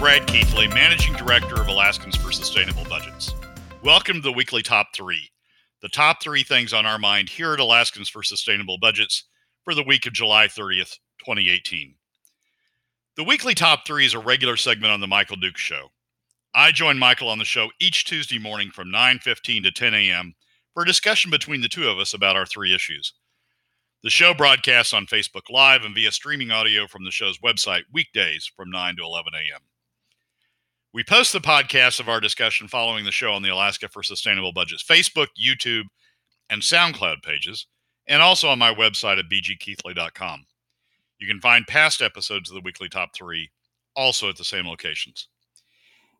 Brad Keithley, Managing Director of Alaskans for Sustainable Budgets. Welcome to the weekly top three. The top three things on our mind here at Alaskans for Sustainable Budgets for the week of July 30th, 2018. The weekly top three is a regular segment on the Michael Duke Show. I join Michael on the show each Tuesday morning from 9:15 to 10 a.m. for a discussion between the two of us about our three issues. The show broadcasts on Facebook Live and via streaming audio from the show's website weekdays from 9 to 11 a.m. We post the podcast of our discussion following the show on the Alaska for Sustainable Budgets Facebook, YouTube, and SoundCloud pages, and also on my website at bgkeithley.com. You can find past episodes of the weekly top three also at the same locations.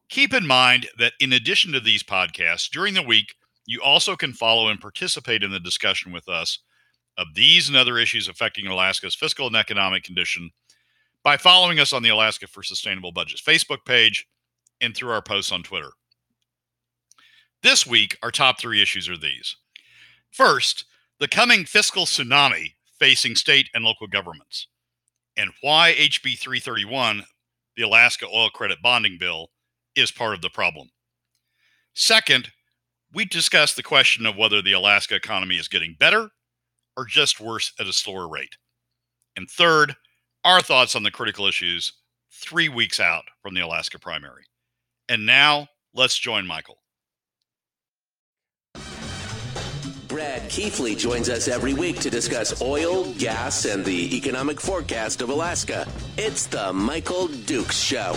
Keep in mind that in addition to these podcasts, during the week, you also can follow and participate in the discussion with us of these and other issues affecting Alaska's fiscal and economic condition by following us on the Alaska for Sustainable Budgets Facebook page and through our posts on Twitter. This week, our top three issues are these. First, the coming fiscal tsunami facing state and local governments, and why HB 331, the Alaska Oil Credit Bonding Bill, is part of the problem. Second, we discuss the question of whether the Alaska economy is getting better or just worse at a slower rate. And third, our thoughts on the critical issues three weeks out from the Alaska primary. And now let's join Michael. Brad Keithley joins us every week to discuss oil, gas, and the economic forecast of Alaska. It's the Michael Dukes Show.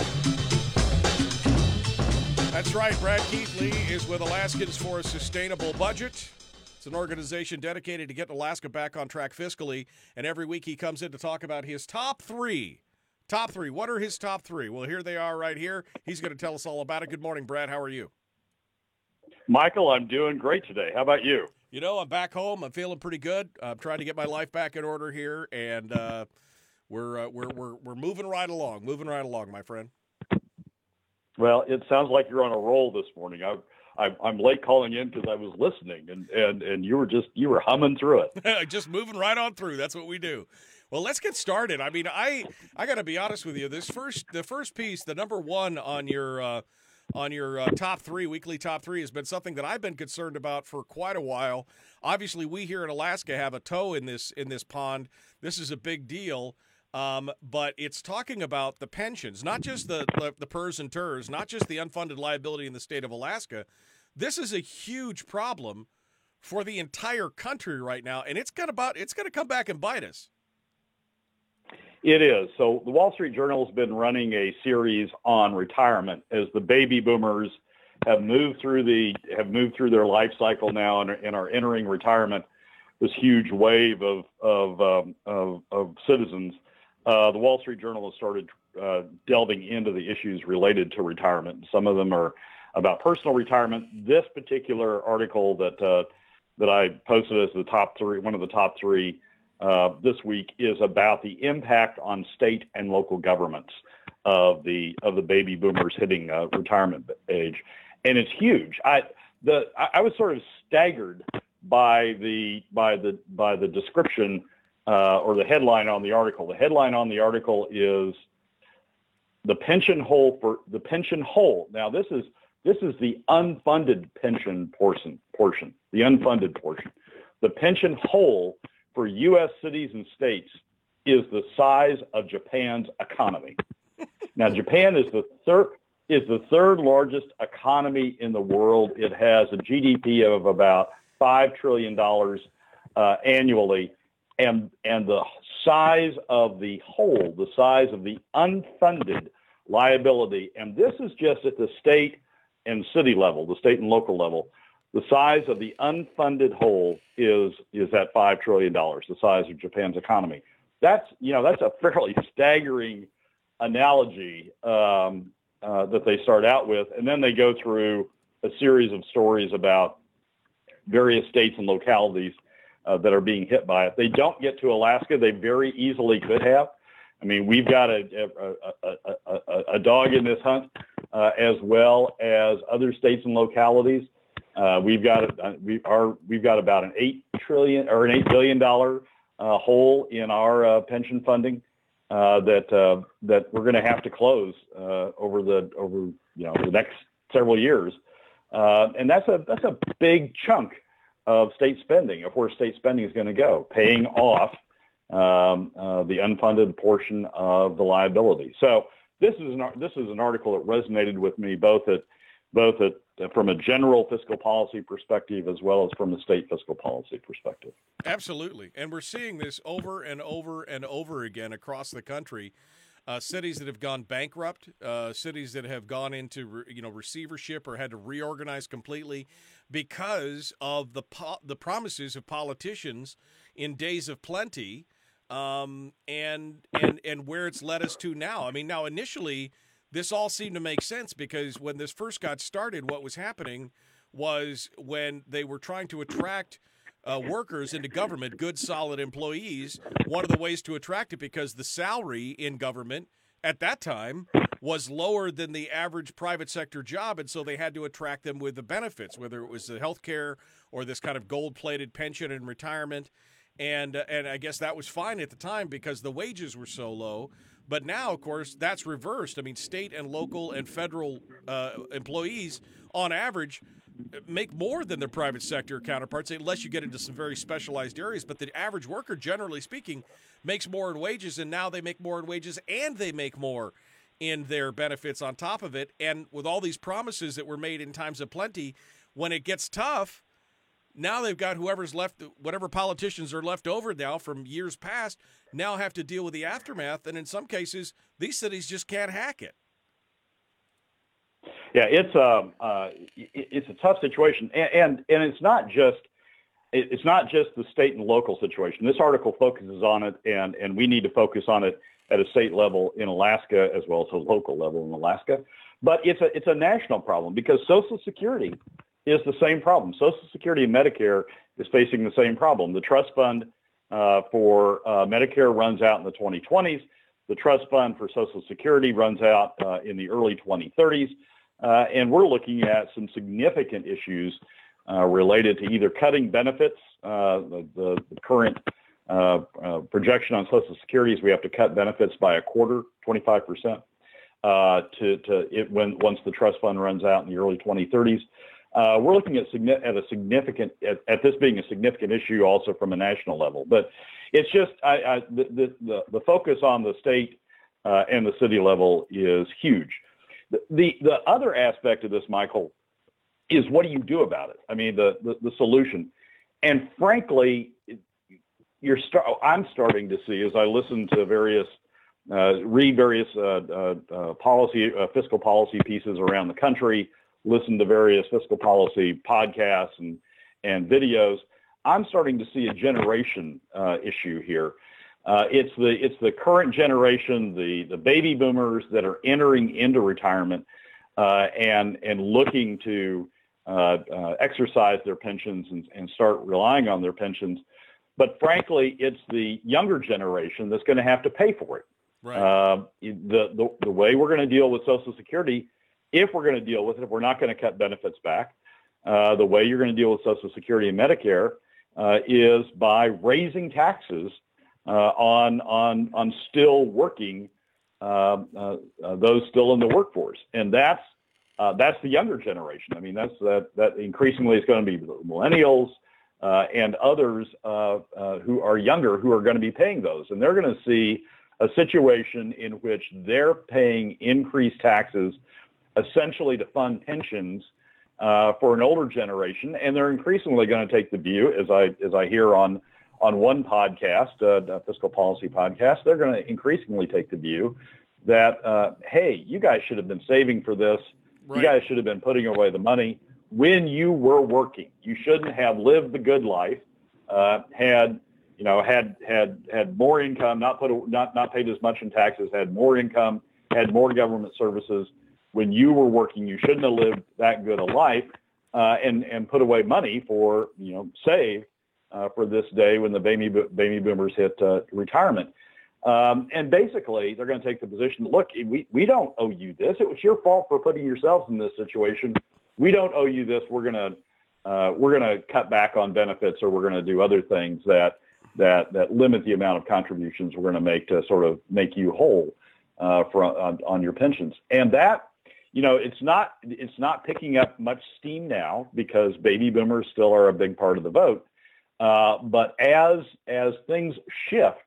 That's right. Brad Keithley is with Alaskans for a Sustainable Budget. It's an organization dedicated to getting Alaska back on track fiscally. And every week he comes in to talk about his top three Top three. What are his top three? Well, here they are right here. He's going to tell us all about it. Good morning, Brad. How are you? Michael, I'm doing great today. How about you? You know, I'm back home. I'm feeling pretty good. I'm trying to get my life back in order here, and uh, we're, uh, we're we're we're moving right along. Moving right along, my friend. Well, it sounds like you're on a roll this morning. I, I I'm late calling in because I was listening, and and and you were just you were humming through it. just moving right on through. That's what we do. Well, let's get started. I mean, I I got to be honest with you. This first the first piece, the number one on your uh, on your uh, top three weekly top three has been something that I've been concerned about for quite a while. Obviously, we here in Alaska have a toe in this in this pond. This is a big deal. Um, but it's talking about the pensions, not just the, the the PERS and TERS, not just the unfunded liability in the state of Alaska. This is a huge problem for the entire country right now, and it's gonna about it's gonna come back and bite us. It is. So the Wall Street Journal has been running a series on retirement as the baby boomers have moved through the have moved through their life cycle now and, and are entering retirement. This huge wave of of um, of, of, citizens. Uh, the Wall Street Journal has started uh, delving into the issues related to retirement. Some of them are about personal retirement. This particular article that uh, that I posted as the top three, one of the top three uh, this week is about the impact on state and local governments of the of the baby boomers hitting uh, retirement age, and it's huge. I the I was sort of staggered by the by the by the description uh, or the headline on the article. The headline on the article is the pension hole for the pension hole. Now this is this is the unfunded pension portion portion the unfunded portion. The pension hole for U.S. cities and states is the size of Japan's economy. now, Japan is the third is the third largest economy in the world. It has a GDP of about five trillion dollars uh, annually, and and the size of the whole, the size of the unfunded liability, and this is just at the state and city level, the state and local level, the size of the unfunded hole is is at five trillion dollars, the size of Japan's economy. That's you know that's a fairly staggering analogy um, uh, that they start out with, and then they go through a series of stories about various states and localities uh, that are being hit by it. They don't get to Alaska; they very easily could have. I mean, we've got a a, a, a, dog in this hunt, uh, as well as other states and localities. Uh, we've got uh, we are we've got about an eight trillion or an eight billion dollar uh, hole in our uh, pension funding. uh, that uh, that we're going to have to close over the over you know the next several years, and that's a that's a big chunk of state spending of where state spending is going to go, paying off um, the unfunded portion of the liability. So this is an this is an article that resonated with me both at both at from a general fiscal policy perspective as well as from a state fiscal policy perspective. Absolutely, and we're seeing this over and over and over again across the country. Uh, cities that have gone bankrupt, uh, cities that have gone into re, you know receivership or had to reorganize completely because of the po- the promises of politicians in days of plenty um, and and and where it's led us to now. I mean, now initially this all seemed to make sense because when this first got started, what was happening was when they were trying to attract uh, workers into government, good, solid employees. One of the ways to attract it because the salary in government at that time was lower than the average private sector job, and so they had to attract them with the benefits, whether it was the health care or this kind of gold plated pension and retirement and uh, and I guess that was fine at the time because the wages were so low. But now, of course, that's reversed. I mean, state and local and federal uh, employees, on average, make more than their private sector counterparts, unless you get into some very specialized areas. But the average worker, generally speaking, makes more in wages, and now they make more in wages, and they make more in their benefits on top of it. And with all these promises that were made in times of plenty, when it gets tough now they've got whoever's left, whatever politicians are left over now from years past, now have to deal with the aftermath. And in some cases, these cities just can't hack it. Yeah, it's a um, uh, it's a tough situation, and, and and it's not just it's not just the state and local situation. This article focuses on it, and and we need to focus on it at a state level in Alaska as well as a local level in Alaska. But it's a it's a national problem because Social Security is the same problem. Social Security and Medicare is facing the same problem. The trust fund uh, for uh, Medicare runs out in the 2020s. The trust fund for Social Security runs out uh, in the early 2030s. Uh, and we're looking at some significant issues uh, related to either cutting benefits. Uh, the, the, current projection on Social Security is we have to cut benefits by a quarter, 25%, to, to it when once the trust fund runs out in the early 2030s. Uh, we're looking at, at a significant at, at, this being a significant issue also from a national level. But it's just I, I, the, the, the focus on the state uh, and the city level is huge. The, the, the other aspect of this, Michael, is what do you do about it? I mean, the the, the solution. And frankly, you're start, I'm starting to see as I listen to various uh, read various uh, uh, uh policy fiscal policy pieces around the country listen to various fiscal policy podcasts and, and videos, I'm starting to see a generation uh, issue here. Uh, it's the it's the current generation, the the baby boomers that are entering into retirement uh, and and looking to uh, uh, exercise their pensions and, and start relying on their pensions. But frankly, it's the younger generation that's going to have to pay for it. Right. Uh, the, the the way we're going to deal with Social Security if we're going to deal with it, if we're not going to cut benefits back, uh, the way you're going to deal with Social Security and Medicare uh, is by raising taxes uh, on on on still working um, uh, uh, those still in the workforce, and that's uh, that's the younger generation. I mean, that's that that increasingly is going to be millennials and others who are younger who are going to be paying those, and they're going to see a situation in which they're paying increased taxes essentially to fund pensions uh, for an older generation, and they're increasingly going to take the view, as I as I hear on on one podcast, uh, fiscal policy podcast, they're going to increasingly take the view that uh, hey, you guys should have been saving for this. Right. You guys should have been putting away the money when you were working. You shouldn't have lived the good life, uh, had you know had had had more income, not put not not paid as much in taxes, had more income, had more government services when you were working, you shouldn't have lived that good a life uh, and and put away money for you know save uh, for this day when the baby baby boomers hit uh, retirement. Um, and basically, they're going to take the position: look, we we don't owe you this. It was your fault for putting yourselves in this situation. We don't owe you this. We're going to uh, we're going to cut back on benefits, or we're going to do other things that that that limit the amount of contributions we're going to make to sort of make you whole uh, for on, on your pensions. And that, you know, it's not it's not picking up much steam now because baby boomers still are a big part of the vote. Uh, but as as things shift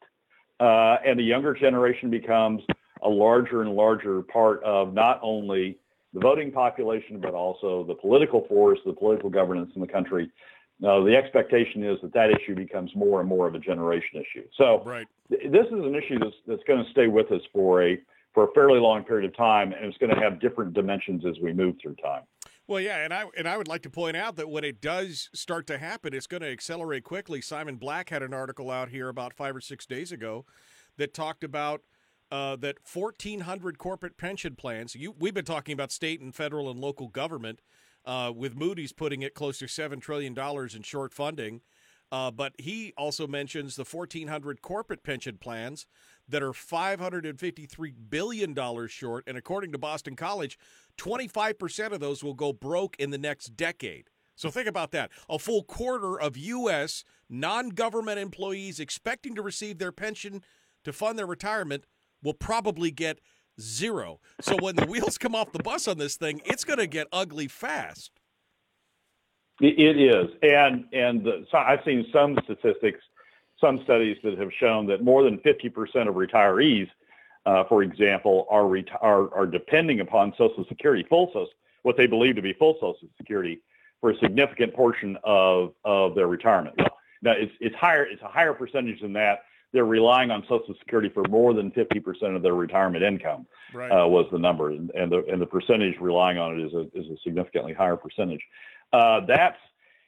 uh, and the younger generation becomes a larger and larger part of not only the voting population but also the political force, the political governance in the country, no, the expectation is that that issue becomes more and more of a generation issue. So right. th- this is an issue that's, that's going to stay with us for a for a fairly long period of time, and it's going to have different dimensions as we move through time. Well, yeah, and I and I would like to point out that when it does start to happen, it's going to accelerate quickly. Simon Black had an article out here about five or six days ago that talked about uh, that 1,400 corporate pension plans. You, we've been talking about state and federal and local government uh, with Moody's putting it close to $7 trillion in short funding. Uh, but he also mentions the 1,400 corporate pension plans that are $553 billion short. And according to Boston College, 25% of those will go broke in the next decade. So think about that. A full quarter of U.S. non government employees expecting to receive their pension to fund their retirement will probably get zero. So when the wheels come off the bus on this thing, it's going to get ugly fast. It is, and and the, so I've seen some statistics, some studies that have shown that more than 50% of retirees, uh, for example, are, reti- are are depending upon Social Security, full Social, what they believe to be full Social Security, for a significant portion of of their retirement. Now it's it's higher, it's a higher percentage than that they're relying on Social Security for more than 50% of their retirement income right. uh, was the number, and, and, the and the percentage relying on it is a is a significantly higher percentage. Uh, that's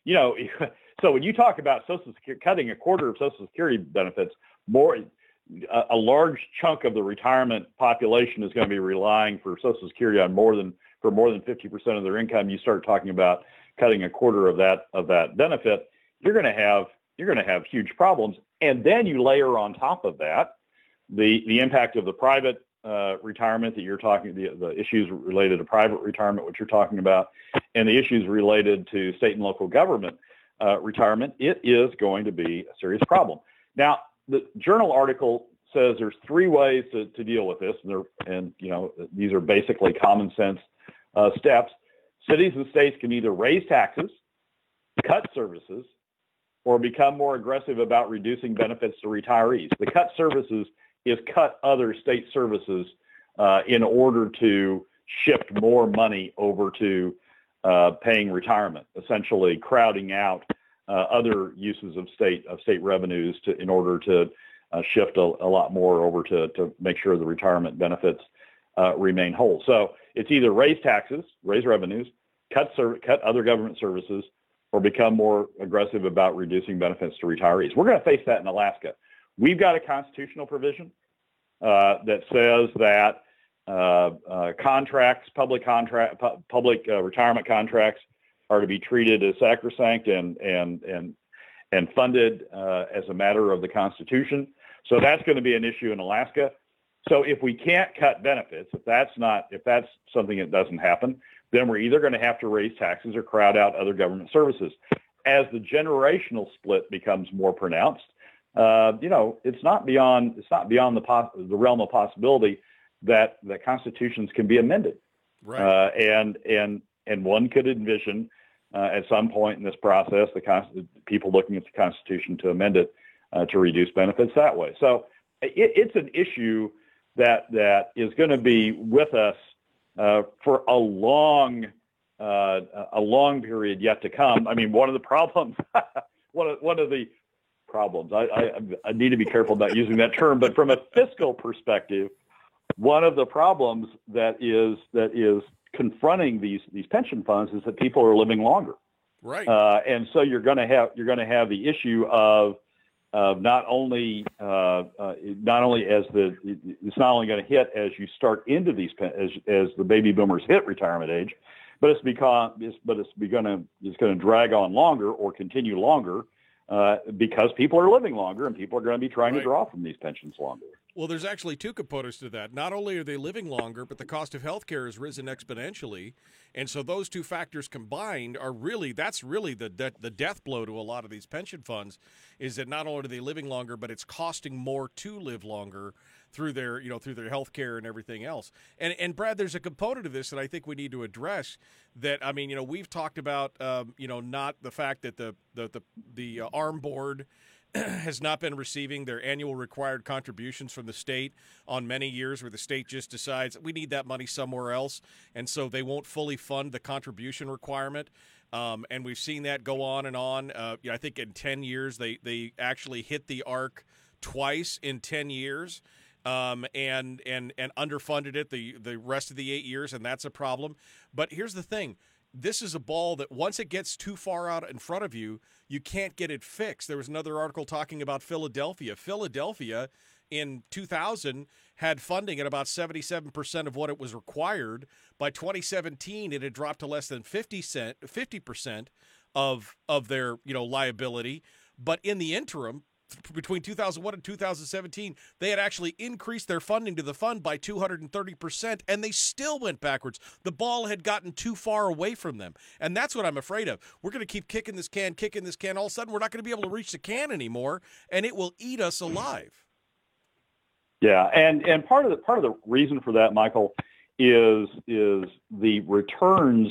you know, so when you talk about Social Security cutting a quarter of Social Security benefits, more a, a large chunk of the retirement population is going to be relying for Social Security on more than for more than 50% of their income. You start talking about cutting a quarter of that of that benefit, you're going to have you're going to have huge problems. And then you layer on top of that the the impact of the private uh, retirement that you're talking, the, the issues related to private retirement, what you're talking about, and the issues related to state and local government uh, retirement, it is going to be a serious problem. Now, the journal article says there's three ways to, to deal with this, and, and you know these are basically common sense uh, steps. Cities and states can either raise taxes, cut services, or become more aggressive about reducing benefits to retirees. The cut services is cut other state services uh, in order to shift more money over to uh, paying retirement, essentially crowding out uh, other uses of state of state revenues to in order to uh, shift a, a, lot more over to to make sure the retirement benefits uh, remain whole. So it's either raise taxes, raise revenues, cut ser- cut other government services, or become more aggressive about reducing benefits to retirees. We're going to face that in Alaska. We've got a constitutional provision uh, that says that contracts, public contract, pu- public uh, retirement contracts, are to be treated as sacrosanct and and and and funded uh, as a matter of the Constitution. So that's going to be an issue in Alaska. So if we can't cut benefits, if that's not if that's something that doesn't happen, then we're either going to have to raise taxes or crowd out other government services. As the generational split becomes more pronounced, uh, you know, it's not beyond it's not beyond the pos- the realm of possibility that that constitutions can be amended. Right. Uh, and and and one could envision uh, at some point in this process the con- people looking at the Constitution to amend it uh, to reduce benefits that way. So it, it's an issue that that is going to be with us uh, for a long uh, a long period yet to come. I mean, one of the problems, one of one of the problems. I, I, I need to be careful about using that term, but from a fiscal perspective, one of the problems that is that is confronting these these pension funds is that people are living longer. Right. Uh, and so you're going to have you're going to have the issue of of not only uh, uh, not only as the it's not only going to hit as you start into these as as the baby boomers hit retirement age, but it's become it's, but it's going to it's going to drag on longer or continue longer uh, because people are living longer and people are going to be trying right. to draw from these pensions longer. Well, there's actually two components to that. Not only are they living longer, but the cost of health care has risen exponentially. And so those two factors combined are really that's really the de- the death blow to a lot of these pension funds is that not only are they living longer, but it's costing more to live longer through their you know through their health care and everything else. And and Brad, there's a component of this that I think we need to address. That I mean, you know, we've talked about um, you know not the fact that the the the, the uh, ARM Board has not been receiving their annual required contributions from the state on many years where the state just decides we need that money somewhere else and so they won't fully fund the contribution requirement. Um, and we've seen that go on and on. Uh, i think in 10 years they, they actually hit the ARC twice in 10 years um, and and and underfunded it the the rest of the eight years, and that's a problem. But here's the thing: this is a ball that once it gets too far out in front of you, you can't get it fixed. There was another article talking about Philadelphia. Philadelphia in 2000 had funding at about 77% of what it was required. By 2017, it had dropped to less than 50 cent, 50% of of their, you know, liability. But in the interim, between 2001 and 2017, they had actually increased their funding to the fund by 230%, and they still went backwards. The ball had gotten too far away from them. And that's what I'm afraid of. We're going to keep kicking this can, kicking this can. All of a sudden, we're not going to be able to reach the can anymore, and it will eat us alive. Yeah, and, and part of the part of the reason for that, Michael, is is the returns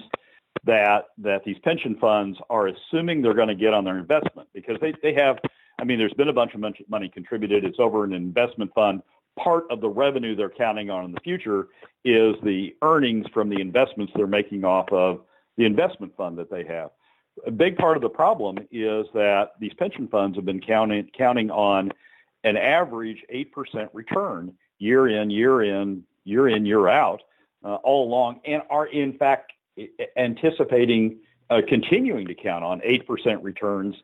that that these pension funds are assuming they're going to get on their investment because they, they have I mean, there's been a bunch of money contributed. It's over an investment fund. Part of the revenue they're counting on in the future is the earnings from the investments they're making off of the investment fund that they have. A big part of the problem is that these pension funds have been counting counting on an average 8% return year in, year in, year in, year out, uh, all along, and are in fact anticipating uh, continuing to count on 8% returns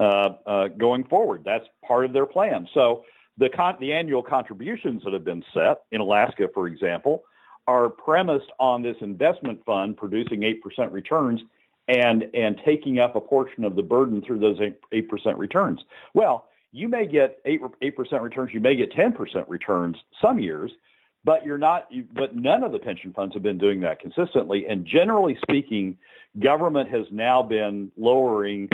Uh, uh, going forward. That's part of their plan. So the con- the annual contributions that have been set in Alaska, for example, are premised on this investment fund producing eight percent returns and and taking up a portion of the burden through those eight percent returns. Well, you may get eight eight percent returns. You may get ten percent returns some years, but you're not. But none of the pension funds have been doing that consistently. And generally speaking, government has now been lowering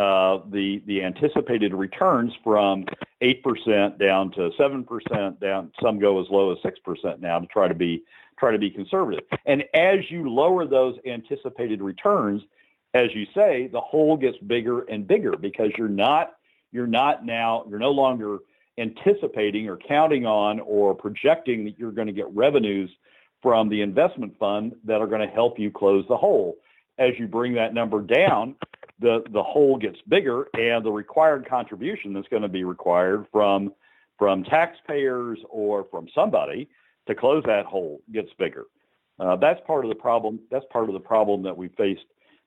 uh, the the anticipated returns from eight percent down to seven percent down. Some go as low as six percent now to try to be try to be conservative. And as you lower those anticipated returns, as you say, the hole gets bigger and bigger because you're not you're not now you're no longer anticipating or counting on or projecting that you're going to get revenues from the investment fund that are going to help you close the hole. As you bring that number down, the the hole gets bigger and the required contribution that's going to be required from from taxpayers or from somebody to close that hole gets bigger. Uh, that's part of the problem. That's part of the problem that we faced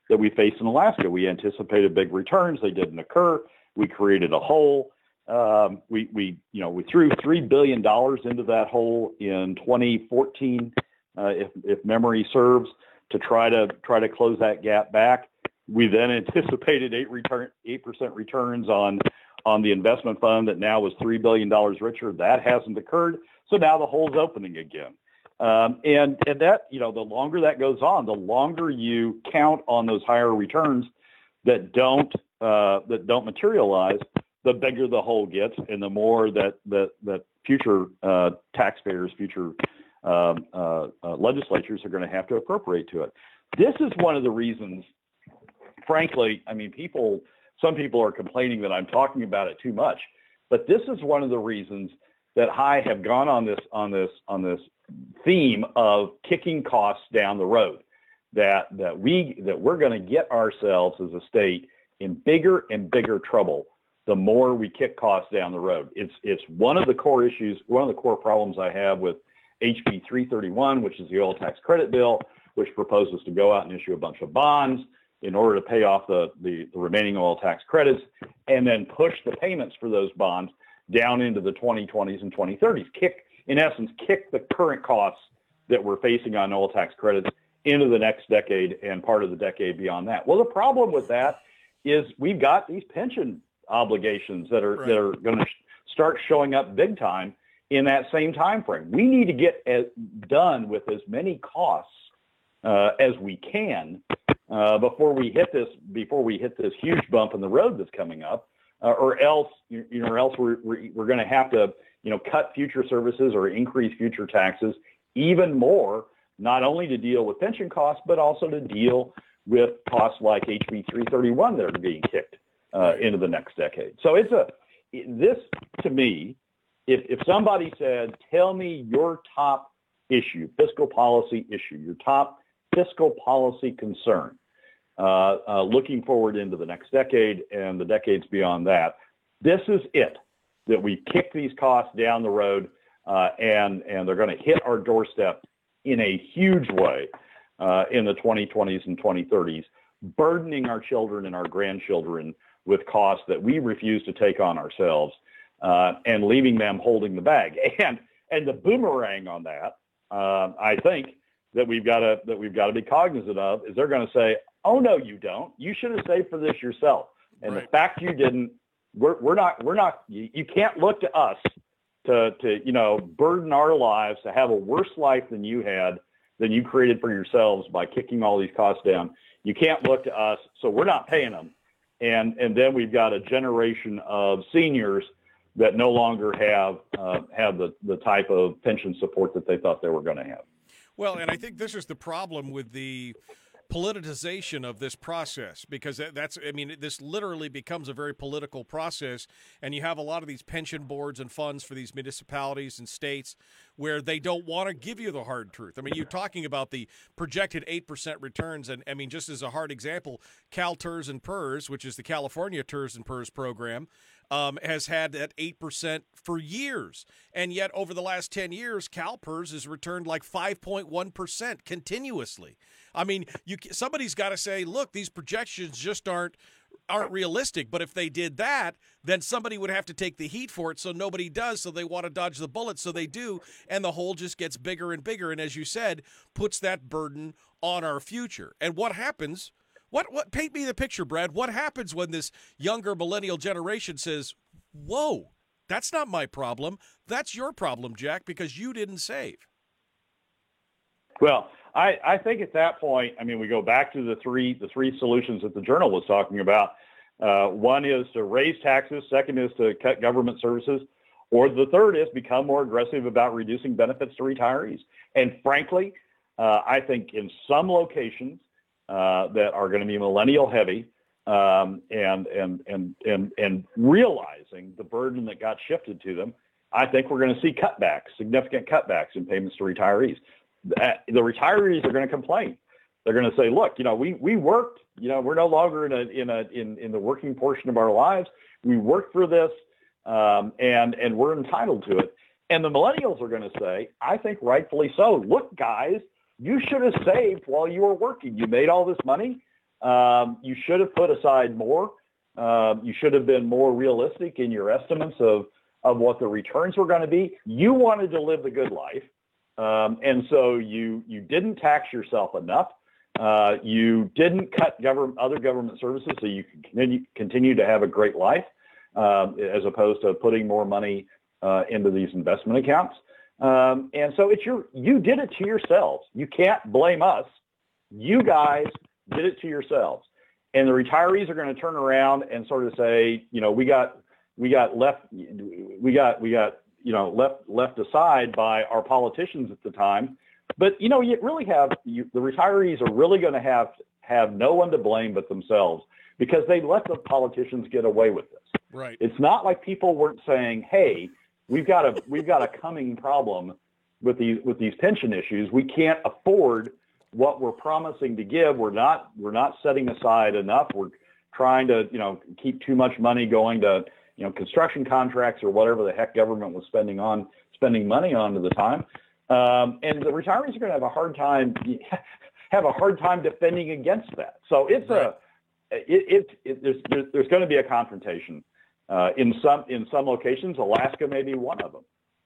that we faced in Alaska. We anticipated big returns; they didn't occur. We created a hole. Um, we we you know we threw three billion dollars into that hole in 2014, uh, if if memory serves, to try to try to close that gap back. We then anticipated eight return eight percent returns on on the investment fund that now was three billion dollars richer. That hasn't occurred, so now the hole's opening again. Um, and and that you know the longer that goes on, the longer you count on those higher returns that don't uh, that don't materialize, the bigger the hole gets, and the more that that that future uh, taxpayers, future um, uh, uh legislatures are going to have to appropriate to it. This is one of the reasons frankly, I mean, people, some people are complaining that I'm talking about it too much, but this is one of the reasons that I have gone on this on this on this theme of kicking costs down the road. That that we that we're going to get ourselves as a state in bigger and bigger trouble the more we kick costs down the road. It's it's one of the core issues, one of the core problems I have with HB 331, which is the oil tax credit bill, which proposes to go out and issue a bunch of bonds in order to pay off the, the, the, remaining oil tax credits and then push the payments for those bonds down into the 2020s and 2030s. Kick, in essence, kick the current costs that we're facing on oil tax credits into the next decade and part of the decade beyond that. Well, the problem with that is we've got these pension obligations that are right. that are going to start showing up big time in that same time frame. We need to get as, done with as many costs uh, as we can uh, before we hit this before we hit this huge bump in the road that's coming up, uh, or else you know, or else we're we're, we're going to have to you know cut future services or increase future taxes even more, not only to deal with pension costs but also to deal with costs like HB 331 that are being kicked uh, into the next decade. So it's a this to me, if if somebody said, "Tell me your top issue, fiscal policy issue, your top fiscal policy concern, uh, uh, looking forward into the next decade and the decades beyond that, this is it. That we kick these costs down the road, uh, and and they're going to hit our doorstep in a huge way uh, in the 2020s and 2030s, burdening our children and our grandchildren with costs that we refuse to take on ourselves, uh, and leaving them holding the bag. And and the boomerang on that, uh, I think that we've got to that we've got to be cognizant of is they're going to say, "Oh no, you don't. You should have saved for this yourself." And right. the fact you didn't, we're we're not we're not. You, you can't look to us to to you know burden our lives to have a worse life than you had than you created for yourselves by kicking all these costs down. You can't look to us, so we're not paying them. And and then we've got a generation of seniors that no longer have uh, have the, the type of pension support that they thought they were going to have. Well, and I think this is the problem with the politicization of this process because that's i mean this literally becomes a very political process and you have a lot of these pension boards and funds for these municipalities and states where they don't want to give you the hard truth. I mean you're talking about the projected 8% returns and i mean just as a hard example CalSTRS and pers which is the california ters and pers program um, has had that 8% for years. And yet, over the last 10 years, CalPERS has returned like 5.1% continuously. I mean, you somebody's got to say, look, these projections just aren't aren't realistic. But if they did that, then somebody would have to take the heat for it. So nobody does. So they want to dodge the bullet. So they do. And the hole just gets bigger and bigger. And as you said, puts that burden on our future. And what happens what what paint me the picture, Brad? What happens when this younger millennial generation says, "Whoa, that's not my problem. That's your problem, Jack, because you didn't save." Well, I, I think at that point, I mean, we go back to the three the three solutions that the journal was talking about. Uh, one is to raise taxes. Second is to cut government services. Or the third is become more aggressive about reducing benefits to retirees. And frankly, uh, I think in some locations, uh, that are going to be millennial heavy um, and, and, and, and, and realizing the burden that got shifted to them, I think we're going to see cutbacks, significant cutbacks in payments to retirees. The retirees are going to complain. They're going to say, look, you know, we, we worked, you know, we're no longer in a, in a, in, in the working portion of our lives. We worked for this um, and, and we're entitled to it. And the millennials are going to say, I think rightfully so. Look, guys, you should have saved while you were working. You made all this money. Um, you should have put aside more. Um, you should have been more realistic in your estimates of, of what the returns were going to be. You wanted to live the good life. Um, and so you, you didn't tax yourself enough. Uh, you didn't cut government, other government services so you can continue, continue to have a great life um, as opposed to putting more money uh, into these investment accounts. Um, and so it's your, you did it to yourselves. You can't blame us. You guys did it to yourselves. And the retirees are going to turn around and sort of say, you know, we got, we got left, we got, we got, you know, left, left aside by our politicians at the time. But, you know, you really have, you, the retirees are really going to have, have no one to blame but themselves because they let the politicians get away with this. Right. It's not like people weren't saying, hey, we've got a we've got a coming problem with these with these pension issues. We can't afford what we're promising to give. We're not we're not setting aside enough. We're trying to you know keep too much money going to you know construction contracts or whatever the heck government was spending on spending money on at the time. Um, and the retirees are going to have a hard time have a hard time defending against that. So it's a it, it, it there's, there's there's going to be a confrontation uh, in some in some locations, Alaska may be one of them.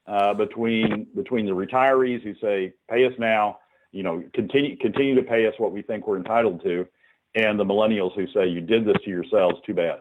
Uh, between between the retirees who say pay us now, you know, continue continue to pay us what we think we're entitled to, and the millennials who say you did this to yourselves, too bad.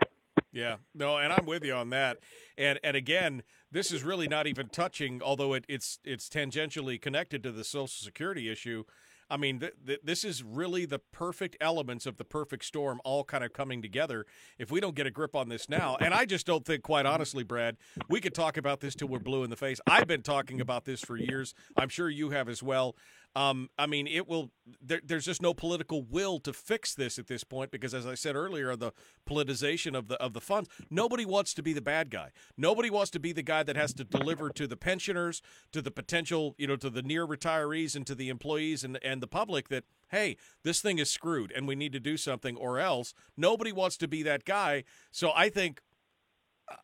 Yeah, no, and I'm with you on that. And and again, this is really not even touching, although it, it's it's tangentially connected to the Social Security issue. I mean, th- th- this is really the perfect elements of the perfect storm all kind of coming together. If we don't get a grip on this now, and I just don't think, quite honestly, Brad, we could talk about this till we're blue in the face. I've been talking about this for years. I'm sure you have as well. Um, I mean, it will. There, there's just no political will to fix this at this point because, as I said earlier, the politicization of the of the funds. Nobody wants to be the bad guy. Nobody wants to be the guy that has to deliver to the pensioners, to the potential, you know, to the near retirees, and to the employees and and the public that hey, this thing is screwed and we need to do something or else. Nobody wants to be that guy. So I think,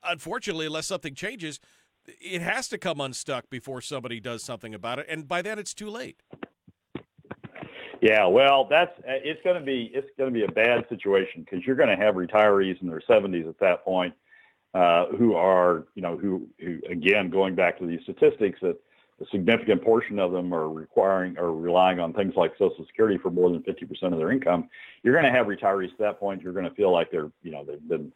unfortunately, unless something changes, it has to come unstuck before somebody does something about it, and by then it's too late. Yeah, well, that's it's going to be it's going to be a bad situation because you're going to have retirees in their 70s at that point uh, who are you know who who again going back to these statistics that a significant portion of them are requiring or relying on things like Social Security for more than 50% of their income. You're going to have retirees at that point. You're going to feel like they're you know they've been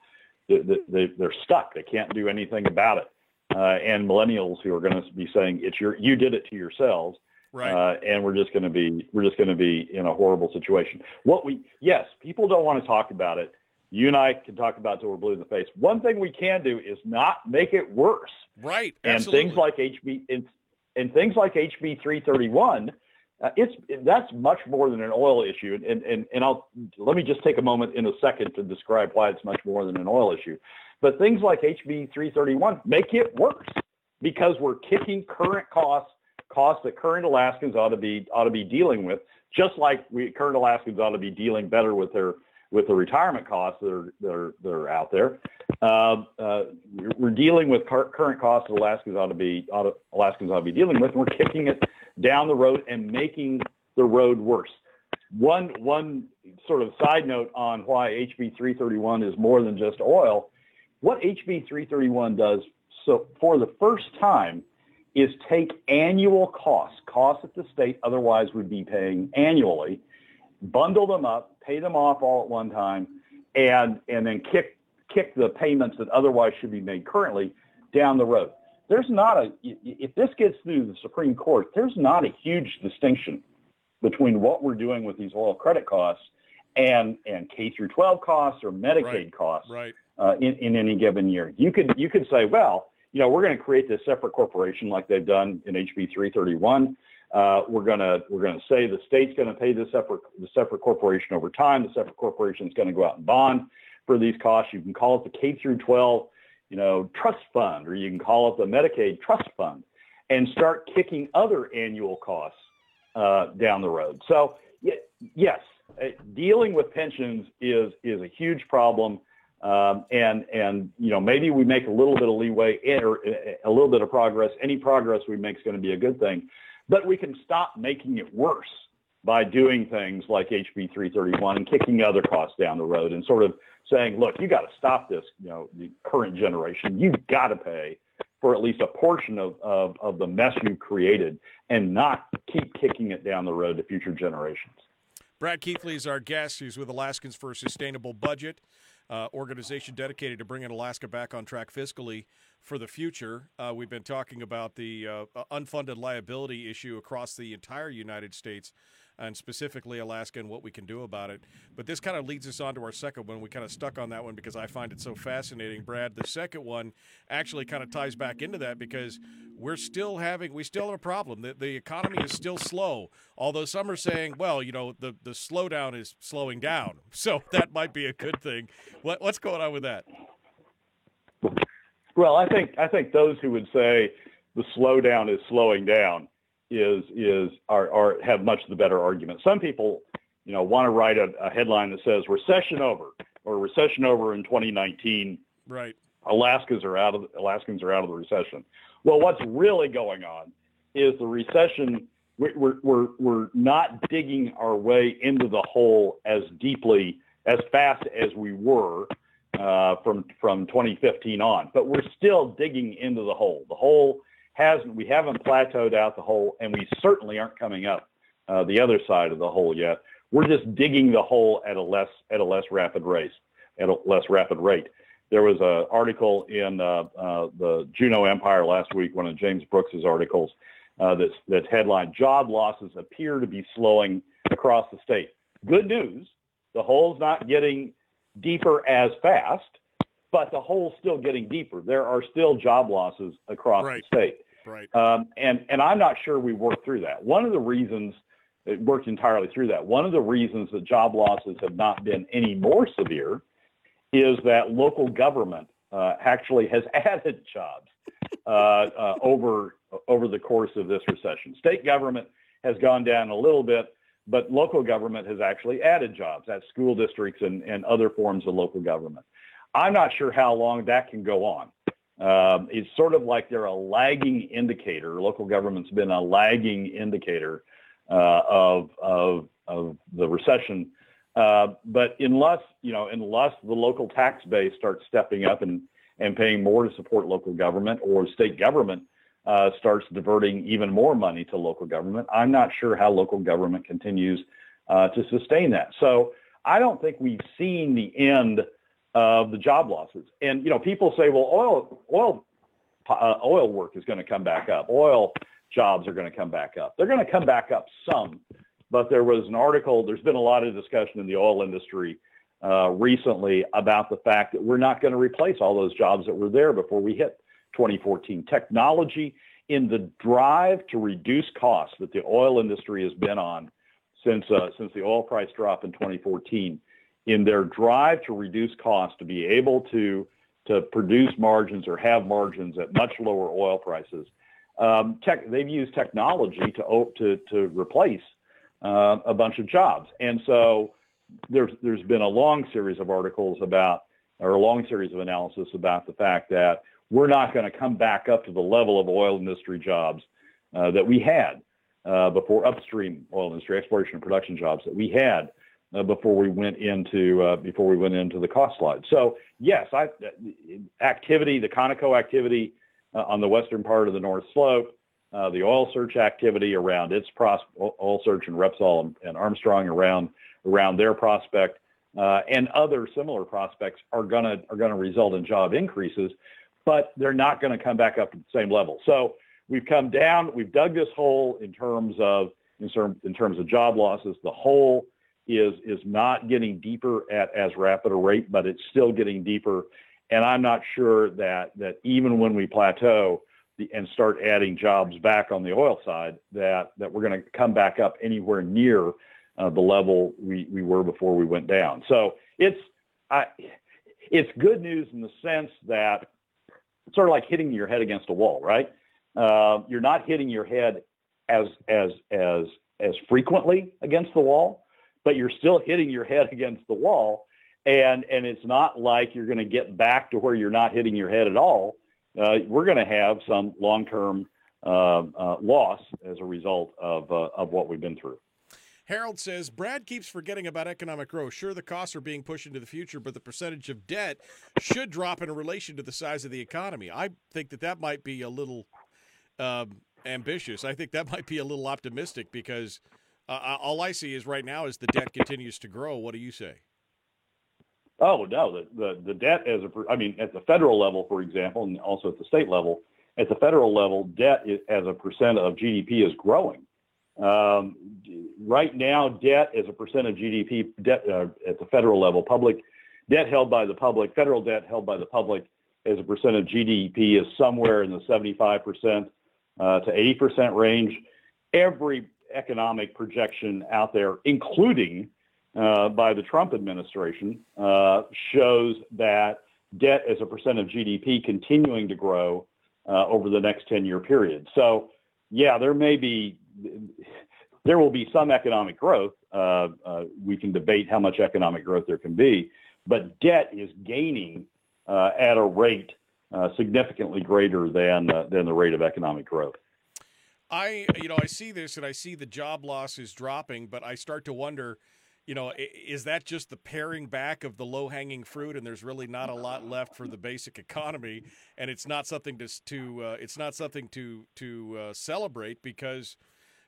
they, they're stuck. They can't do anything about it. Uh, and millennials who are going to be saying it's your you did it to yourselves Right. uh, and we're just going to be we're just going to be in a horrible situation. What we yes, people don't want to talk about it. You and I can talk about it till we're blue in the face. One thing we can do is not make it worse. right. And Absolutely. things like HB and, and things like HB 331, uh, it's that's much more than an oil issue. And, and and I'll let me just take a moment in a second to describe why it's much more than an oil issue. But things like HB 331 make it worse because we're kicking current costs costs that current Alaskans ought to be ought to be dealing with, just like we current Alaskans ought to be dealing better with their with the retirement costs that are that are, that are out there. Uh, uh, we're dealing with cur- current costs that Alaskans ought to be ought to, Alaskans ought to be dealing with, and we're kicking it down the road and making the road worse. One one sort of side note on why HB 331 is more than just oil. What HB 331 does so for the first time is take annual costs, costs that the state otherwise would be paying annually, bundle them up, pay them off all at one time, and and then kick kick the payments that otherwise should be made currently down the road. There's not a if this gets through the Supreme Court, there's not a huge distinction between what we're doing with these oil credit costs and and K through 12 costs or Medicaid Right. costs right. uh, in, in any given year. You could you could say, well, you know, we're going to create this separate corporation like they've done in HB 331. Uh, we're going to we're going to say the state's going to pay the separate the separate corporation over time. The separate corporation is going to go out and bond for these costs. You can call it the K through 12, you know, trust fund, or you can call it the Medicaid trust fund, and start kicking other annual costs uh, down the road. So yes, uh, dealing with pensions is is a huge problem. Um, and and you know maybe we make a little bit of leeway in, or uh, a little bit of progress. Any progress we make is going to be a good thing, but we can stop making it worse by doing things like HB 331 and kicking other costs down the road and sort of saying, look, you got to stop this. You know, the current generation, you've got to pay for at least a portion of, of of the mess you've created, and not keep kicking it down the road to future generations. Brad Keithley is our guest. He's with Alaskans for a Sustainable Budget, uh, organization dedicated to bringing Alaska back on track fiscally for the future. Uh, we've been talking about the uh, unfunded liability issue across the entire United States and specifically Alaska and what we can do about it. But this kind of leads us on to our second one. We kind of stuck on that one because I find it so fascinating, Brad. The second one actually kind of ties back into that because we're still having we still have a problem. The, the economy is still slow. Although some are saying, well, you know, the the slowdown is slowing down, so that might be a good thing. What what's going on with that? Well, I think I think those who would say the slowdown is slowing down is is are, are have much the better argument. Some people, you know, want to write a, a headline that says recession over or recession over in 2019. Right. Alaskans are out of Alaskans are out of the recession. Well, what's really going on is the recession. We're we're we're, we're not digging our way into the hole as deeply as fast as we were uh, from from 2015 on, but we're still digging into the hole. The hole hasn't we haven't plateaued out the hole, and we certainly aren't coming up uh, the other side of the hole yet. We're just digging the hole at a less at a less rapid rate, at a less rapid rate. there was an article in uh, uh, the Juneau Empire last week, one of James Brooks's articles, uh, that's that's headline: "Job losses appear to be slowing across the state." Good news: the hole's not getting deeper as fast, but the hole's still getting deeper. There are still job losses across Right. the state. Right. Um, and, and I'm not sure we worked through that. One of the reasons it worked entirely through that. One of the reasons that job losses have not been any more severe is that local government uh, actually has added jobs uh, uh, over over the course of this recession. State government has gone down a little bit, but local government has actually added jobs at school districts and, and other forms of local government. I'm not sure how long that can go on. Um, it's sort of like they're a lagging indicator. Local government's been a lagging indicator uh, of, of of the recession. Uh, but unless you know, unless the local tax base starts stepping up and and paying more to support local government, or state government uh, starts diverting even more money to local government, I'm not sure how local government continues uh, to sustain that. So I don't think we've seen the end of the job losses. And you know, people say, well, oil oil uh, oil work is going to come back up. Oil jobs are going to come back up. They're going to come back up some, but there was an article. There's been a lot of discussion in the oil industry uh, recently about the fact that we're not going to replace all those jobs that were there before we hit 2014. Technology in the drive to reduce costs that the oil industry has been on since uh, since the oil price drop in 2014 in their drive to reduce costs to be able to to produce margins or have margins at much lower oil prices. Um, tech, they've used technology to to to replace uh, a bunch of jobs, and so there's there's been a long series of articles about or a long series of analysis about the fact that we're not going to come back up to the level of oil industry jobs uh, that we had uh, before upstream oil industry exploration and production jobs that we had uh, before we went into uh, before we went into the cost slide. So yes, I, activity, the Conoco activity uh, on the western part of the North Slope, uh, the oil search activity around its pros- oil search and Repsol and, and Armstrong around around their prospect, uh, and other similar prospects are gonna are gonna result in job increases, but they're not to come back up to the same level. So we've come down, we've dug this hole in terms of in, term, in terms of job losses. The hole is is not getting deeper at as rapid a rate, but it's still getting deeper. And I'm not sure that that even when we plateau the, and start adding jobs back on the oil side, that that we're going to come back up anywhere near uh, the level we, we were before we went down. So it's I, it's good news in the sense that it's sort of like hitting your head against a wall, right? Uh, you're not hitting your head as as as as frequently against the wall, but you're still hitting your head against the wall, and and it's not like you're going to get back to where you're not hitting your head at all. Uh, we're going to have some long-term uh, uh, loss as a result of uh, of what we've been through. Harold says Brad keeps forgetting about economic growth. Sure, the costs are being pushed into the future, but the percentage of debt should drop in relation to the size of the economy. I think that that might be a little um, ambitious. I think that might be a little optimistic because uh, all I see is right now is the debt continues to grow. What do you say? Oh no, the, the the debt as a I mean at the federal level, for example, and also at the state level. At the federal level, debt is, as a percent of GDP is growing. Um, right now, debt as a percent of GDP debt uh, at the federal level, public debt held by the public, federal debt held by the public as a percent of GDP is somewhere in the 75% uh, to 80% range. Every economic projection out there, including uh, by the Trump administration, uh, shows that debt as a percent of GDP continuing to grow uh, over the next 10-year period. So, yeah, there may be there will be some economic growth. Uh, uh, we can debate how much economic growth there can be, but debt is gaining at a rate significantly greater than than the rate of economic growth. I, you know, I see this and I see the job losses dropping, but I start to wonder, you know, is that just the paring back of the low hanging fruit, and there's really not a lot left for the basic economy, and it's not something to to uh, it's not something to to uh, celebrate because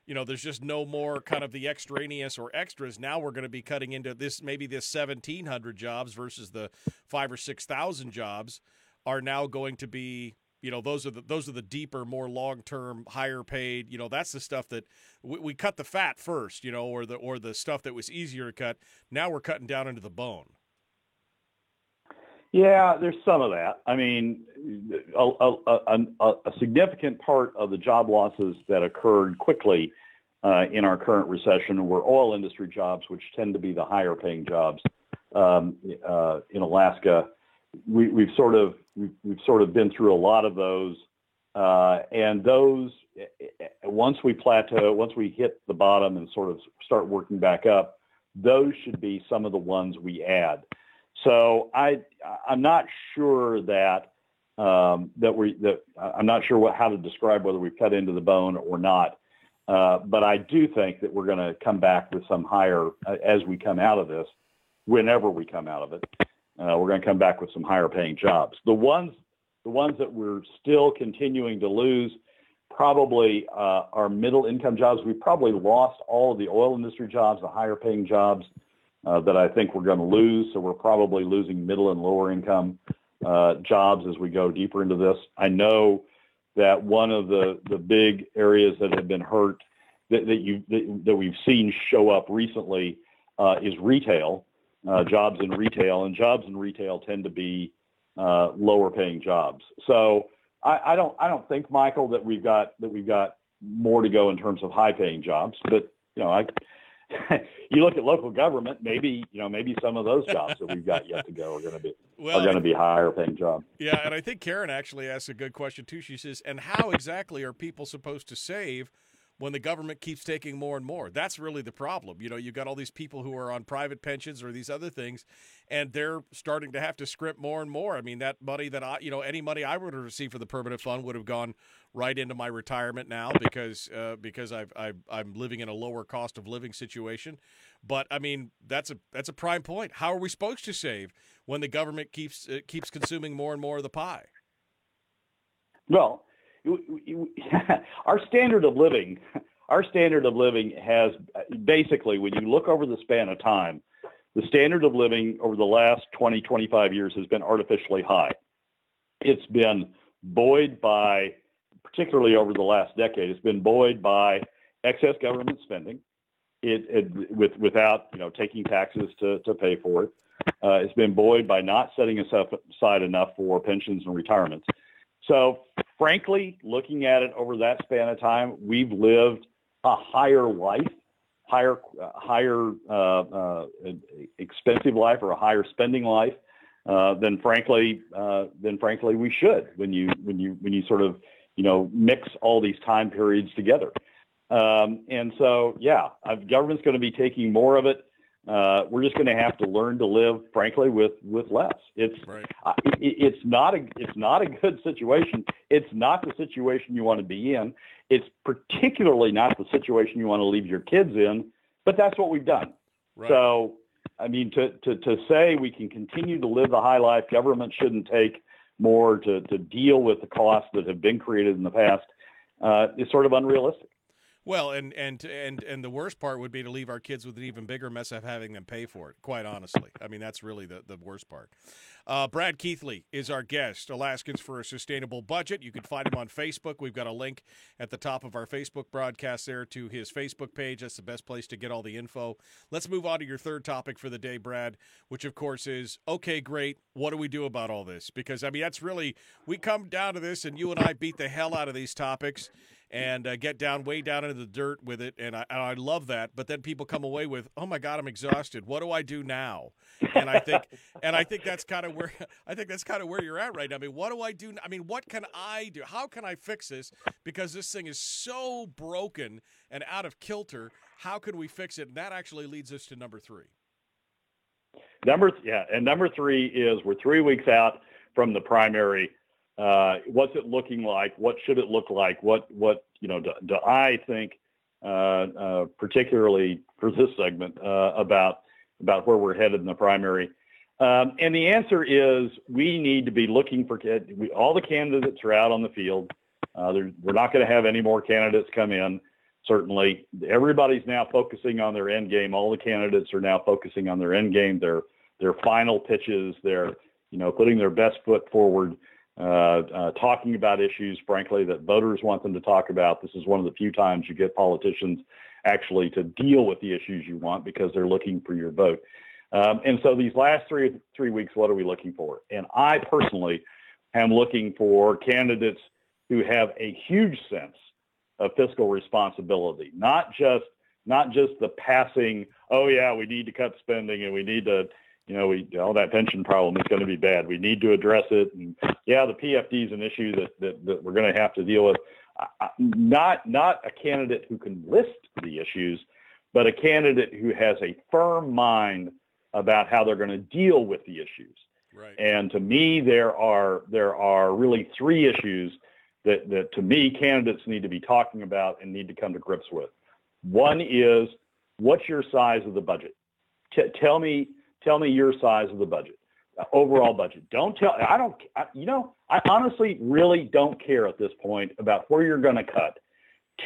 you know, there's just no more kind of the extraneous or extras. Now we're going to be cutting into this maybe this 1,700 jobs versus the five or six thousand jobs are now going to be you know those are the those are the deeper more long term higher paid you know that's the stuff that we, we, cut the fat first you know or the or the stuff that was easier to cut. Now we're cutting down into the bone. Yeah there's some of that. I mean a, a, a, a significant part of the job losses that occurred quickly uh, in our current recession were oil industry jobs which tend to be the higher paying jobs um, uh, in alaska we, we've sort of we've, we've sort of been through a lot of those, uh, and those once we plateau, once we hit the bottom and sort of start working back up, those should be some of the ones we add. So I I'm not sure that um, that we that I'm not sure what how to describe whether we've cut into the bone or not. Uh, but I do think that we're going to come back with some higher uh, as we come out of this, whenever we come out of it. Uh, we're going to come back with some higher paying jobs. The ones, the ones that we're still continuing to lose probably uh, are middle income jobs. We probably lost all of the oil industry jobs, the higher paying jobs uh, that I think we're going to lose. So we're probably losing middle and lower income uh, jobs as we go deeper into this. I know that one of the, the big areas that have been hurt that, that you that, that we've seen show up recently uh, is retail uh, jobs in retail, and jobs in retail tend to be uh, lower paying jobs. So I, I, don't I don't think Michael that we've got that we've got more to go in terms of high paying jobs, but you know I. you look at local government, maybe you know maybe some of those jobs that we've got yet to go are going to be well, are going to be higher paying jobs. Yeah, and I think Karen actually asked a good question too. She says, "And how exactly are people supposed to save when the government keeps taking more and more. That's really the problem. You know, you've got all these people who are on private pensions or these other things, and they're starting to have to script more and more. I mean, that money that I, you know, any money I would have received for the permanent fund would have gone right into my retirement now because uh, because I've, i am living in a lower cost of living situation. But I mean, that's a that's a prime point. How are we supposed to save when the government keeps uh, keeps consuming more and more of the pie? Well, our standard of living, our standard of living has basically, when you look over the span of time, the standard of living over the last 20, 25 years has been artificially high. It's been buoyed by, particularly over the last decade, it's been buoyed by excess government spending. It, it with without you know taking taxes to to pay for it. Uh, it's been buoyed by not setting aside enough for pensions and retirements. So frankly, looking at it over that span of time, we've lived a higher life, higher, uh, higher uh, uh, expensive life or a higher spending life uh, than frankly, uh, than frankly we should when you, when you, when you sort of, you know, mix all these time periods together. Um, and so, yeah, government's going to be taking more of it uh, we're just going to have to learn to live, frankly, with with less. It's right. uh, it, it's not a it's not a good situation. It's not the situation you want to be in. It's particularly not the situation you want to leave your kids in. But that's what we've done. Right. So, I mean, to, to to say we can continue to live the high life, government shouldn't take more to to deal with the costs that have been created in the past uh, is sort of unrealistic. Well, and and and and the worst part would be to leave our kids with an even bigger mess of having them pay for it. Quite honestly, I mean that's really the the worst part. Uh, Brad Keithley is our guest, Alaskans for a Sustainable Budget. You can find him on Facebook. We've got a link at the top of our Facebook broadcast there to his Facebook page. That's the best place to get all the info. Let's move on to your third topic for the day, Brad, which of course is okay, great. What do we do about all this? Because I mean that's really we come down to this, and you and I beat the hell out of these topics and uh, get down way down into the dirt with it. And I, and I love that. But then people come away with, oh my God, I'm exhausted. What do I do now? And I think, and I think that's kind of where I think that's kind of where you're at right now. I mean, what do I do? I mean, what can I do? How can I fix this? Because this thing is so broken and out of kilter. How can we fix it? And that actually leads us to number three. Number, yeah, and number three is we're three weeks out from the primary uh, what's it looking like? What should it look like? What what you know do, do I think, uh, uh, particularly for this segment, uh, about about where we're headed in the primary? Um, and the answer is we need to be looking for we, all the candidates are out on the field. Uh, we're not going to have any more candidates come in. certainly. Everybody's now focusing on their end game. All the candidates are now focusing on their end game, their their final pitches, their you know putting their best foot forward, talking about issues, frankly, that voters want them to talk about. This is one of the few times you get politicians actually to deal with the issues you want because they're looking for your vote. Um, and so these last three three weeks, what are we looking for? And I personally am looking for candidates who have a huge sense of fiscal responsibility, not just not just the passing. Oh yeah, we need to cut spending and we need to, you know, we all that pension problem is going to be bad. We need to address it. And yeah, the PFD is an issue that that, that we're going to have to deal with. Not not a candidate who can list the issues, but a candidate who has a firm mind about how they're going to deal with the issues. Right. And to me, there are there are really three issues that, that to me candidates need to be talking about and need to come to grips with. One is what's your size of the budget? T- tell me tell me your size of the budget, uh, overall budget. Don't tell I don't I, you know I honestly really don't care at this point about where you're going to cut.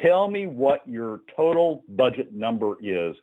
Tell me what your total budget number is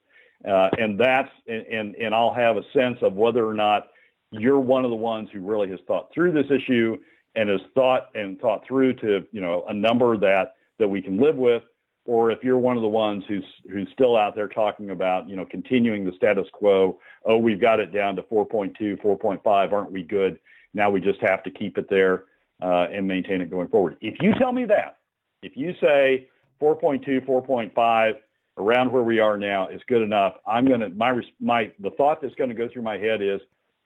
uh, and that's and and I'll have a sense of whether or not you're one of the ones who really has thought through this issue and has thought and thought through to you know a number that that we can live with, or if you're one of the ones who's who's still out there talking about you know continuing the status quo. Oh, we've got it down to 4.2, 4.5. Aren't we good? Now we just have to keep it there uh, and maintain it going forward. If you tell me that, if you say 4.2, 4.5 around where we are now is good enough. I'm going to, my, my, the thought that's going to go through my head is,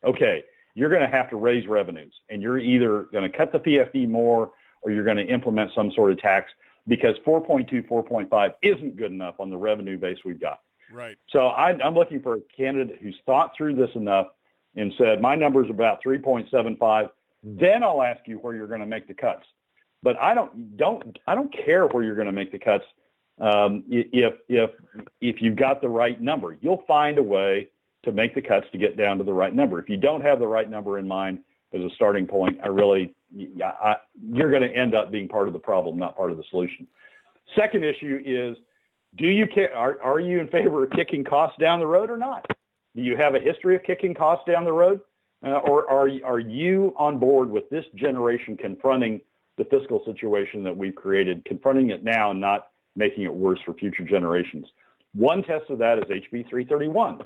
okay, you're going to have to raise revenues and you're either going to cut the PFD more or you're going to implement some sort of tax because 4.2, 4.5 isn't good enough on the revenue base we've got. Right. So I, I'm looking for a candidate who's thought through this enough and said, my number is about 3.75. Then I'll ask you where you're going to make the cuts. But I don't, don't, I don't care where you're going to make the cuts um, if if if you've got the right number, you'll find a way to make the cuts to get down to the right number. If you don't have the right number in mind as a starting point, I really I, you're going to end up being part of the problem, not part of the solution. Second issue is, do you are are you in favor of kicking costs down the road or not? Do you have a history of kicking costs down the road, uh, or are are you on board with this generation confronting the fiscal situation that we've created, confronting it now, and not making it worse for future generations. One test of that is HB 331.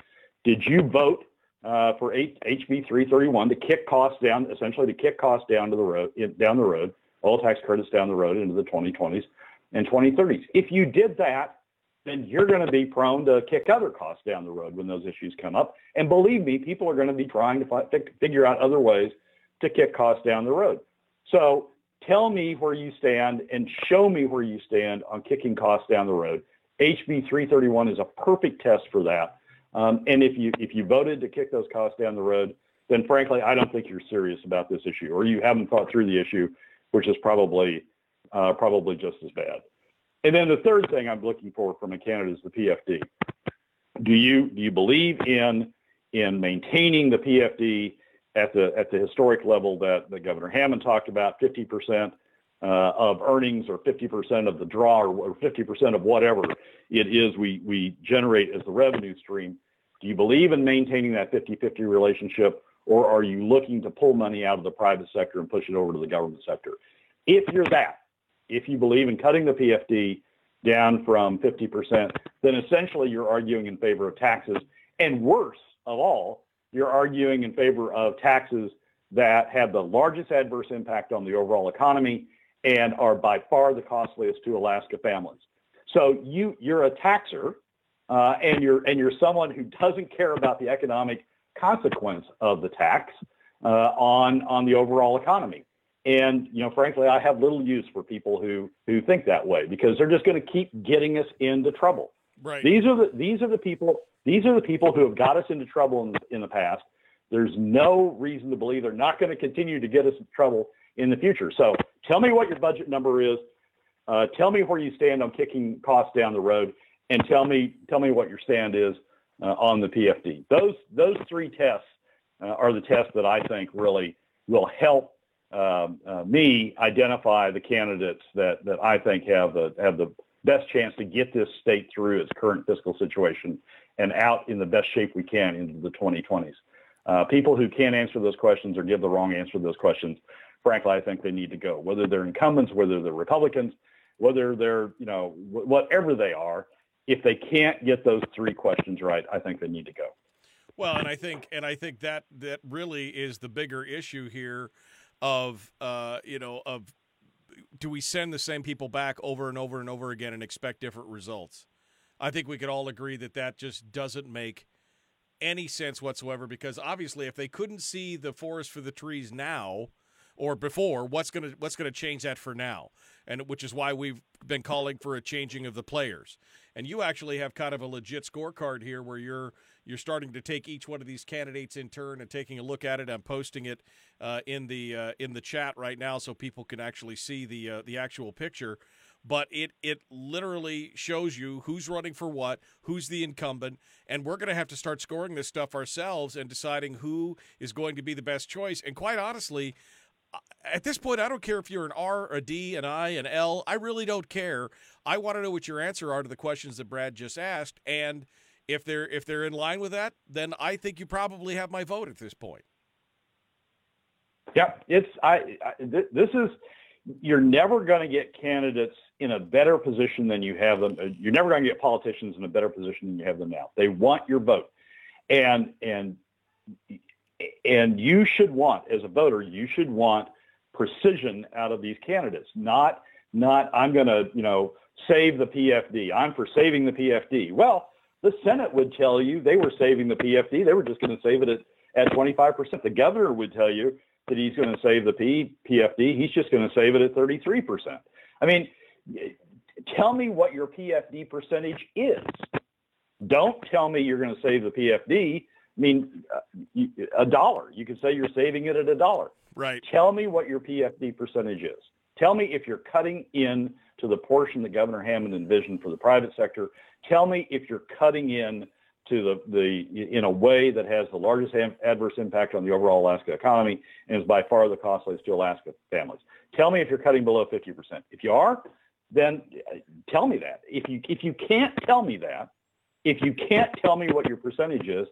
Did you vote uh, for HB 331 to kick costs down, essentially to kick costs down to the road, down the road, all tax credits down the road into the 2020s and 2030s? If you did that, then you're going to be prone to kick other costs down the road when those issues come up. And believe me, people are going to be trying to figure out other ways to kick costs down the road. So tell me where you stand and show me where you stand on kicking costs down the road. HB 331 is a perfect test for that. Um, and if you if you voted to kick those costs down the road, then frankly, I don't think you're serious about this issue, or you haven't thought through the issue, which is probably uh, probably just as bad. And then the third thing I'm looking for from a candidate is the PFD. Do you do you believe in in maintaining the PFD at the at the historic level that, that Governor Hammond talked about, 50% uh, of earnings or 50% of the draw or 50% of whatever it is we, we generate as the revenue stream. Do you believe in maintaining that 50-50 relationship or are you looking to pull money out of the private sector and push it over to the government sector? If you're that, if you believe in cutting the PFD down from 50%, then essentially you're arguing in favor of taxes. And worse of all, you're arguing in favor of taxes that have the largest adverse impact on the overall economy and are by far the costliest to Alaska families. So you you're a taxer, uh, and you're and you're someone who doesn't care about the economic consequence of the tax uh, on on the overall economy. And you know, frankly, I have little use for people who who think that way because they're just going to keep getting us into trouble. Right. These are the these are the people these are the people who have got us into trouble in, in the past. There's no reason to believe they're not going to continue to get us into trouble in the future. So tell me what your budget number is. Uh, tell me where you stand on kicking costs down the road, and tell me tell me what your stand is uh, on the PFD. Those those three tests uh, are the tests that I think really will help um, uh, me identify the candidates that that I think have the have the best chance to get this state through its current fiscal situation and out in the best shape we can into the 2020s. Uh, people who can't answer those questions or give the wrong answer to those questions, frankly, I think they need to go. Whether they're incumbents, whether they're Republicans, whether they're you know whatever they are, if they can't get those three questions right, I think they need to go. Well, and I think and I think that that really is the bigger issue here of uh, you know of do we send the same people back over and over and over again and expect different results? I think we could all agree that that just doesn't make any sense whatsoever because obviously if they couldn't see the forest for the trees now or before what's going to what's going to change that for now? And which is why we've been calling for a changing of the players. And you actually have kind of a legit scorecard here where you're you're starting to take each one of these candidates in turn and taking a look at it. I'm posting it uh, in the uh, in the chat right now so people can actually see the uh, the actual picture. But it it literally shows you who's running for what, who's the incumbent, and we're going to have to start scoring this stuff ourselves and deciding who is going to be the best choice. And quite honestly, at this point, I don't care if you're an R, a D, an I, an L. I really don't care. I want to know what your answer are to the questions that Brad just asked, and if they're if they're in line with that, then I think you probably have my vote at this point. Yeah, it's I. I this is you're never going to get candidates in a better position than you have them. Uh, you're never going to get politicians in a better position than you have them now. They want your vote, and and and you should want, as a voter, you should want precision out of these candidates. Not not I'm going to you know save the PFD. I'm for saving the PFD. Well, the Senate would tell you they were saving the PFD. They were just going to save it at at 25%. The governor would tell you that he's going to save the P, PFD. He's just going to save it at 33%. I mean, tell me what your PFD percentage is. Don't tell me you're going to save the PFD. I mean, uh, a dollar. You can say you're saving it at a dollar. Right. Tell me what your PFD percentage is. Tell me if you're cutting in to the portion that Governor Hammond envisioned for the private sector. Tell me if you're cutting in to the, the in a way that has the largest adverse impact on the overall Alaska economy and is by far the costliest to Alaska families. Tell me if you're cutting below 50%. If you are, then uh, tell me that. If you if you can't tell me that, if you can't tell me what your percentage is,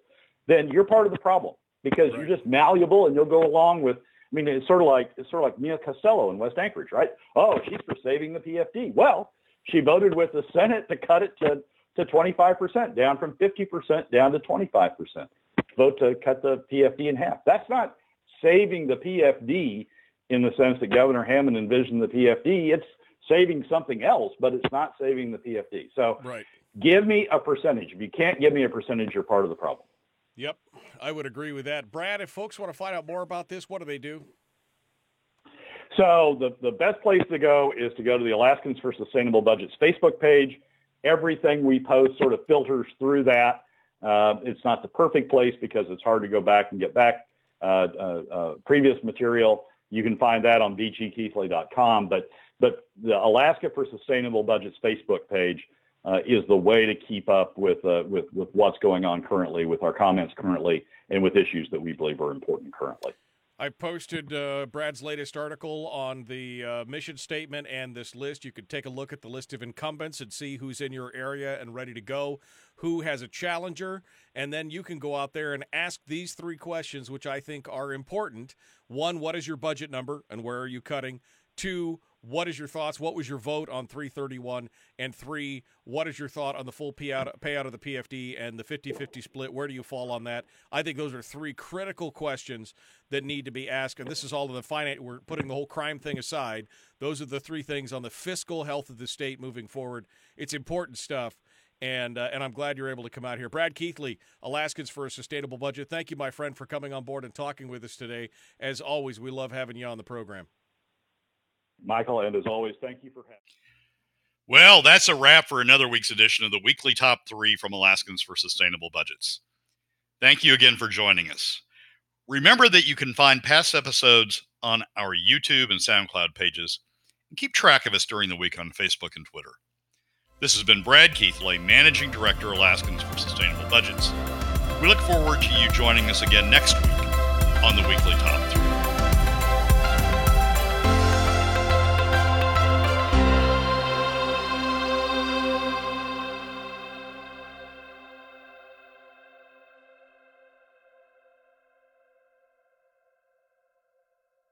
then you're part of the problem because right. you're just malleable and you'll go along with. I mean, it's sort of like it's sort of like Mia Costello in West Anchorage, right? Oh, she's for saving the PFD. Well, she voted with the Senate to cut it to to 25%, down from 50% down to 25%. Vote to cut the PFD in half. That's not saving the PFD in the sense that Governor Hammond envisioned the PFD. It's saving something else, but it's not saving the PFD. So right. give me a percentage. If you can't give me a percentage, you're part of the problem. Yep, I would agree with that. Brad, if folks want to find out more about this, what do they do? So the, the best place to go is to go to the Alaskans for Sustainable Budgets Facebook page everything we post sort of filters through that. Uh, it's not the perfect place because it's hard to go back and get back uh, uh, uh previous material. You can find that on bgkeithley.com. But but the Alaska for Sustainable Budgets Facebook page uh, is the way to keep up with uh, with with what's going on currently, with our comments currently, and with issues that we believe are important currently. I posted uh, Brad's latest article on the uh, mission statement and this list. You could take a look at the list of incumbents and see who's in your area and ready to go, who has a challenger, and then you can go out there and ask these three questions, which I think are important. One, what is your budget number and where are you cutting? Two, what is your thoughts? What was your vote on 331? And three, what is your thought on the full payout, payout of the PFD and the 50 50 split? Where do you fall on that? I think those are three critical questions that need to be asked. And this is all in the finance. We're putting the whole crime thing aside. Those are the three things on the fiscal health of the state moving forward. It's important stuff. And, uh, and I'm glad you're able to come out here. Brad Keithley, Alaskans for a Sustainable Budget. Thank you, my friend, for coming on board and talking with us today. As always, we love having you on the program. Michael, and as always, thank you for having me. Well, that's a wrap for another week's edition of the weekly top three from Alaskans for Sustainable Budgets. Thank you again for joining us. Remember that you can find past episodes on our YouTube and SoundCloud pages and keep track of us during the week on Facebook and Twitter. This has been Brad Keithley, Managing Director, Alaskans for Sustainable Budgets. We look forward to you joining us again next week on the Weekly Top 3.